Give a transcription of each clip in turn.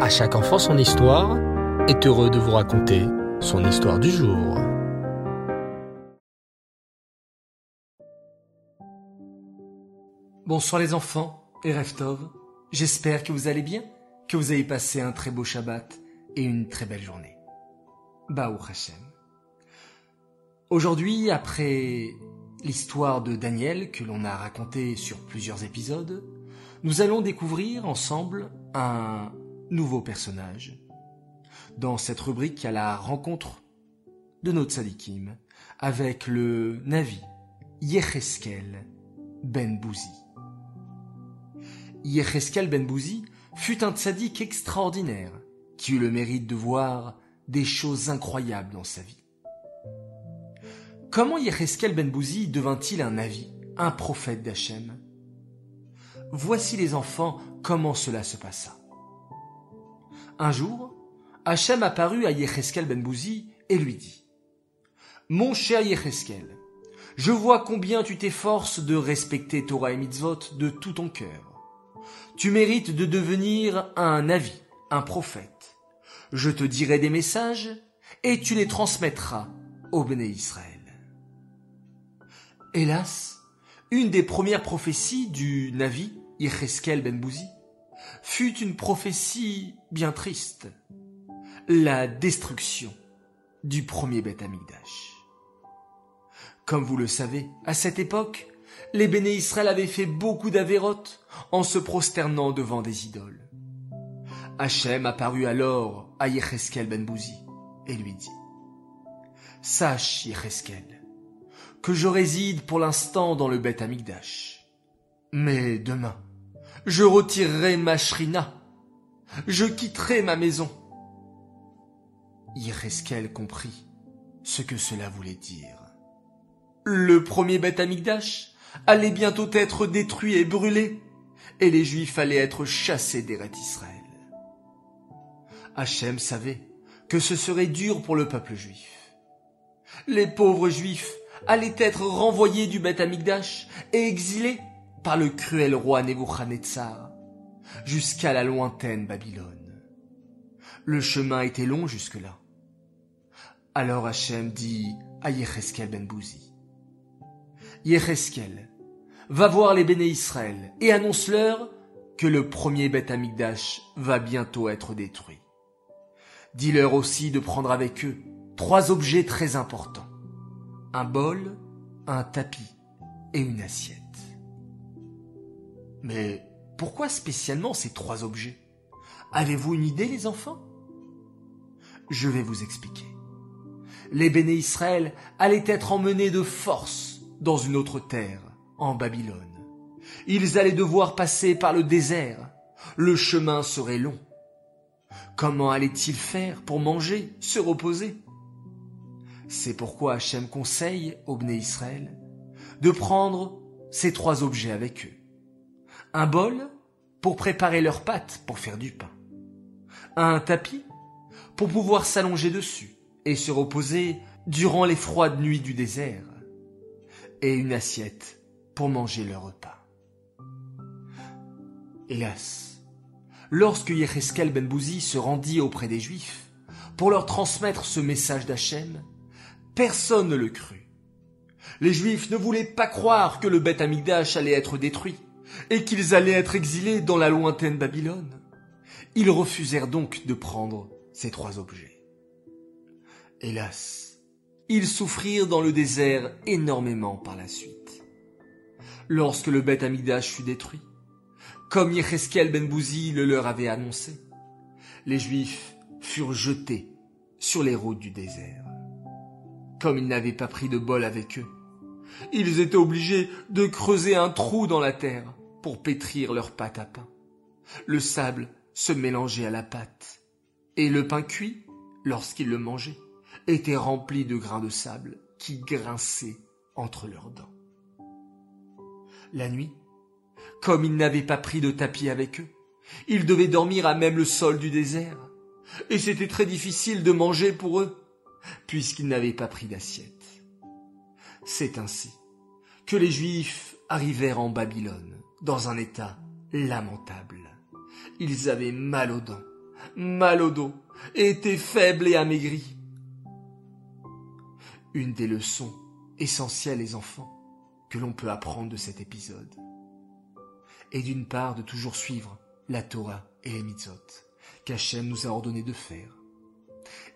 À chaque enfant son histoire est heureux de vous raconter son histoire du jour. Bonsoir les enfants et Reftov. J'espère que vous allez bien, que vous avez passé un très beau Shabbat et une très belle journée. Baou Hashem. Aujourd'hui, après l'histoire de Daniel que l'on a racontée sur plusieurs épisodes, nous allons découvrir ensemble un nouveau personnage. Dans cette rubrique à la rencontre de notre sadikim avec le Navi Yecheskel Ben Bouzi. Yecheskel Ben Bouzi fut un tzaddik extraordinaire qui eut le mérite de voir des choses incroyables dans sa vie. Comment Yecheskel Ben Bouzi devint-il un Navi, un prophète d'Hachem? Voici les enfants comment cela se passa. Un jour, Hachem apparut à Yecheskel ben Bouzi et lui dit Mon cher Yecheskel, je vois combien tu t'efforces de respecter Torah et Mitzvot de tout ton cœur. Tu mérites de devenir un avis, un prophète. Je te dirai des messages et tu les transmettras au Béné Israël. Hélas, une des premières prophéties du Navi, Yecheskel ben Bouzi, fut une prophétie bien triste. La destruction du premier Beth Amikdash. Comme vous le savez, à cette époque, les béné Israël avaient fait beaucoup d'avérotes en se prosternant devant des idoles. Hachem apparut alors à Yecheskel ben Bouzi et lui dit Sache, Yecheskel, que je réside pour l'instant dans le Beth Amikdash. Mais demain, je retirerai ma shrina, je quitterai ma maison. Yecheskel comprit ce que cela voulait dire. Le premier Beth allait bientôt être détruit et brûlé, et les Juifs allaient être chassés d'Eret Israël. Hachem savait que ce serait dur pour le peuple juif. Les pauvres Juifs allaient être renvoyés du Beth et exilés par le cruel roi Nebuchadnezzar jusqu'à la lointaine Babylone. Le chemin était long jusque-là. Alors Hachem dit à Yecheskel ben Bouzi, Yecheskel, va voir les béné Israël et annonce-leur que le premier Beth Amikdash va bientôt être détruit. Dis-leur aussi de prendre avec eux trois objets très importants. Un bol, un tapis et une assiette. Mais pourquoi spécialement ces trois objets? Avez-vous une idée, les enfants? Je vais vous expliquer. Les béné Israël allaient être emmenés de force dans une autre terre, en Babylone. Ils allaient devoir passer par le désert. Le chemin serait long. Comment allaient-ils faire pour manger, se reposer? C'est pourquoi Hachem conseille aux béné Israël de prendre ces trois objets avec eux un bol pour préparer leurs pâtes pour faire du pain, un tapis pour pouvoir s'allonger dessus et se reposer durant les froides nuits du désert, et une assiette pour manger leur repas. Hélas, lorsque Yecheskel ben Bouzi se rendit auprès des Juifs pour leur transmettre ce message d'Hachem, personne ne le crut. Les Juifs ne voulaient pas croire que le Beth Amigdash allait être détruit et qu'ils allaient être exilés dans la lointaine Babylone. Ils refusèrent donc de prendre ces trois objets. Hélas, ils souffrirent dans le désert énormément par la suite. Lorsque le Beth Amidash fut détruit, comme Yecheskel ben Bouzi le leur avait annoncé, les Juifs furent jetés sur les routes du désert. Comme ils n'avaient pas pris de bol avec eux, ils étaient obligés de creuser un trou dans la terre pour pétrir leur pâte à pain. Le sable se mélangeait à la pâte, et le pain cuit, lorsqu'ils le mangeaient, était rempli de grains de sable qui grinçaient entre leurs dents. La nuit, comme ils n'avaient pas pris de tapis avec eux, ils devaient dormir à même le sol du désert, et c'était très difficile de manger pour eux, puisqu'ils n'avaient pas pris d'assiette. C'est ainsi que les Juifs arrivèrent en Babylone dans un état lamentable. Ils avaient mal aux dents, mal au dos, était faible et amaigri. Une des leçons essentielles les enfants que l'on peut apprendre de cet épisode est d'une part de toujours suivre la Torah et les mitzvot qu'Hachem nous a ordonné de faire.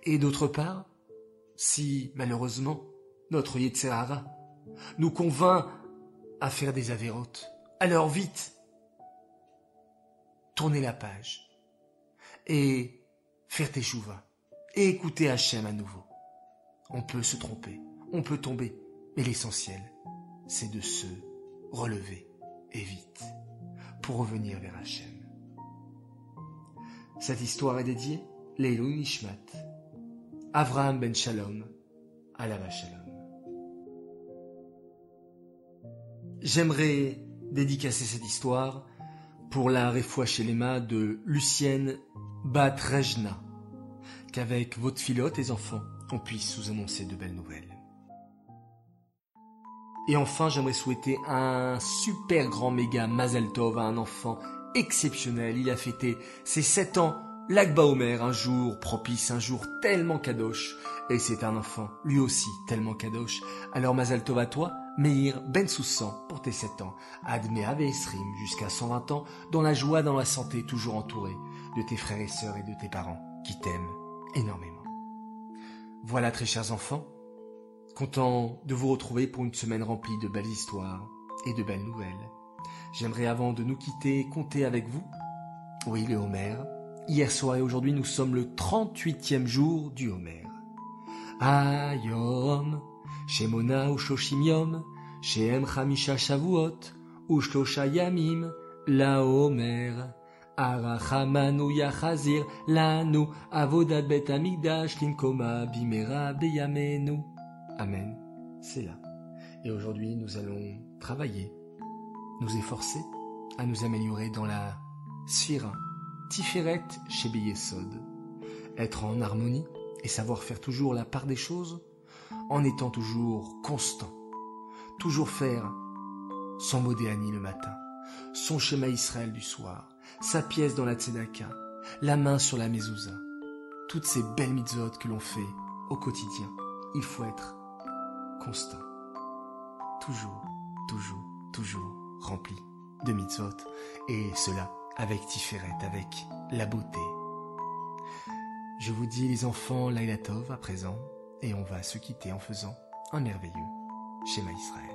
Et d'autre part, si malheureusement notre Yetzerara nous convainc à faire des avérotes, alors vite, tournez la page et faire tes chouvas et écouter Hachem à nouveau. On peut se tromper, on peut tomber, mais l'essentiel, c'est de se relever et vite pour revenir vers Hachem. Cette histoire est dédiée Leilou Nishmat, Avraham ben Shalom, Alava Shalom. J'aimerais dédicacer cette histoire pour la chez les mains de Lucienne Batrejna, qu'avec votre filote et enfants, on puisse vous annoncer de belles nouvelles. Et enfin, j'aimerais souhaiter un super grand méga Mazel Tov à un enfant exceptionnel. Il a fêté ses 7 ans, l'Akba Omer, un jour propice, un jour tellement kadosh. Et c'est un enfant, lui aussi, tellement kadosh. Alors Mazel Tov toi, Meir Ben Soussan, pour tes 7 ans. Admet Esrim, jusqu'à 120 ans, dans la joie, dans la santé, toujours entouré de tes frères et sœurs et de tes parents, qui t'aiment énormément. Voilà, très chers enfants, content de vous retrouver pour une semaine remplie de belles histoires et de belles nouvelles. J'aimerais avant de nous quitter compter avec vous. Oui, le Homer. Hier soir et aujourd'hui, nous sommes le 38e jour du Homer. Ayom, Shemona ou Shoshim Shem Chamisha Shavuot, ou Yamim, la Homer. Arachamanu Yachazir, Lanu, Avodat Bet Amigdash, Linkoma, Bimera, Beyamenu. Amen. C'est là. Et aujourd'hui, nous allons travailler, nous efforcer à nous améliorer dans la sphira, Tiferet chez Beyesod. Être en harmonie et savoir faire toujours la part des choses en étant toujours constant. Toujours faire son modéani le matin, son schéma Israël du soir, sa pièce dans la tzedaka, la main sur la mezouza. Toutes ces belles mitzvot que l'on fait au quotidien. Il faut être constant. Toujours, toujours, toujours rempli de mitzvot. Et cela avec Tiferet, avec la beauté. Je vous dis les enfants Lailatov à présent, et on va se quitter en faisant un merveilleux schéma Israël.